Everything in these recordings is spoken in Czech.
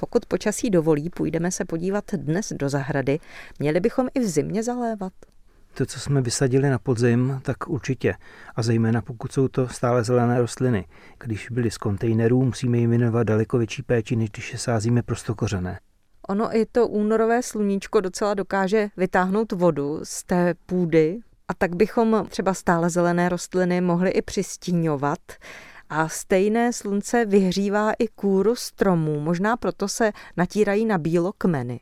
Pokud počasí dovolí, půjdeme se podívat dnes do zahrady. Měli bychom i v zimě zalévat? To, co jsme vysadili na podzim, tak určitě. A zejména pokud jsou to stále zelené rostliny. Když byly z kontejnerů, musíme jim věnovat daleko větší péči, než když je sázíme prostokořené. Ono i to únorové sluníčko docela dokáže vytáhnout vodu z té půdy a tak bychom třeba stále zelené rostliny mohli i přistíňovat. A stejné slunce vyhřívá i kůru stromů, možná proto se natírají na bílo kmeny.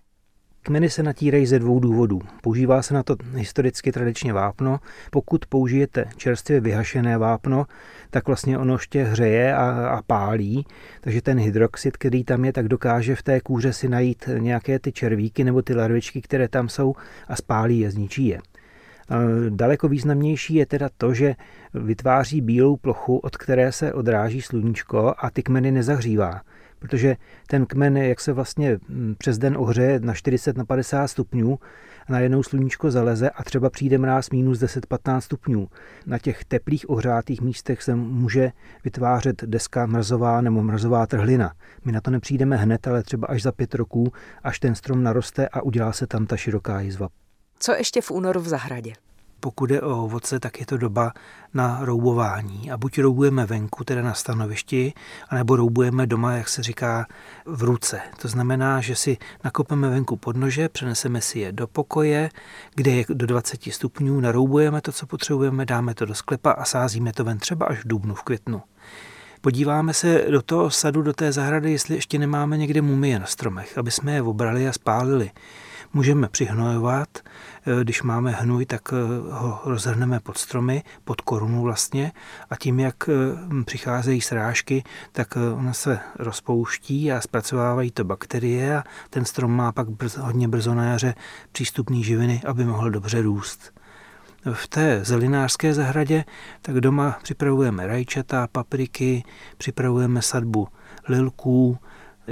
Kmeny se natírají ze dvou důvodů. Používá se na to historicky tradičně vápno. Pokud použijete čerstvě vyhašené vápno, tak vlastně ono ještě hřeje a, a pálí, takže ten hydroxid, který tam je, tak dokáže v té kůře si najít nějaké ty červíky nebo ty larvičky, které tam jsou a spálí je, zničí je. Daleko významnější je teda to, že vytváří bílou plochu, od které se odráží sluníčko a ty kmeny nezahřívá protože ten kmen, jak se vlastně mm, přes den ohřeje na 40 na 50 stupňů, a najednou sluníčko zaleze a třeba přijde mráz minus 10-15 stupňů. Na těch teplých ohřátých místech se může vytvářet deska mrzová nebo mrzová trhlina. My na to nepřijdeme hned, ale třeba až za pět roků, až ten strom naroste a udělá se tam ta široká jizva. Co ještě v únoru v zahradě? Pokud je o ovoce, tak je to doba na roubování. A buď roubujeme venku, teda na stanovišti, anebo roubujeme doma, jak se říká, v ruce. To znamená, že si nakopeme venku podnože, přeneseme si je do pokoje, kde je do 20 stupňů, naroubujeme to, co potřebujeme, dáme to do sklepa a sázíme to ven třeba až v dubnu, v květnu. Podíváme se do toho sadu, do té zahrady, jestli ještě nemáme někde mumie na stromech, aby jsme je obrali a spálili. Můžeme přihnojovat, eh, když máme hnůj, tak eh, ho rozhrneme pod stromy, pod korunu vlastně a tím, jak eh, přicházejí srážky, tak ona se rozpouští a zpracovávají to bakterie a ten strom má pak brzo, hodně brzo na jaře přístupný živiny, aby mohl dobře růst. V té zelinářské zahradě tak doma připravujeme rajčata, papriky, připravujeme sadbu lilků,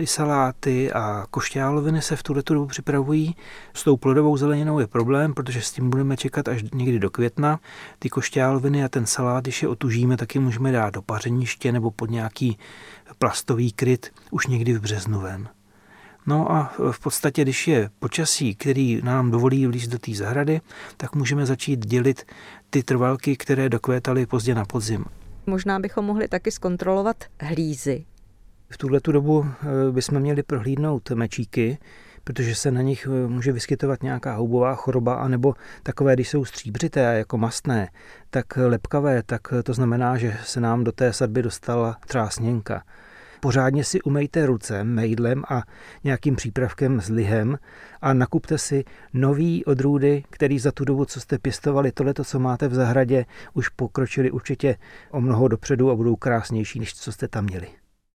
saláty a košťáloviny se v tuhle dobu připravují. S tou plodovou zeleninou je problém, protože s tím budeme čekat až někdy do května. Ty košťáloviny a ten salát, když je otužíme, taky můžeme dát do pařeniště nebo pod nějaký plastový kryt už někdy v březnu ven. No a v podstatě, když je počasí, který nám dovolí vlízt do té zahrady, tak můžeme začít dělit ty trvalky, které dokvétaly pozdě na podzim. Možná bychom mohli taky zkontrolovat hlízy, v tuhle dobu eh, bychom měli prohlídnout mečíky, protože se na nich eh, může vyskytovat nějaká houbová choroba, anebo takové, když jsou stříbřité jako mastné, tak lepkavé, tak to znamená, že se nám do té sadby dostala trásněnka. Pořádně si umejte ruce mejdlem a nějakým přípravkem s lihem a nakupte si nový odrůdy, který za tu dobu, co jste pěstovali, tohle, co máte v zahradě, už pokročili určitě o mnoho dopředu a budou krásnější, než co jste tam měli.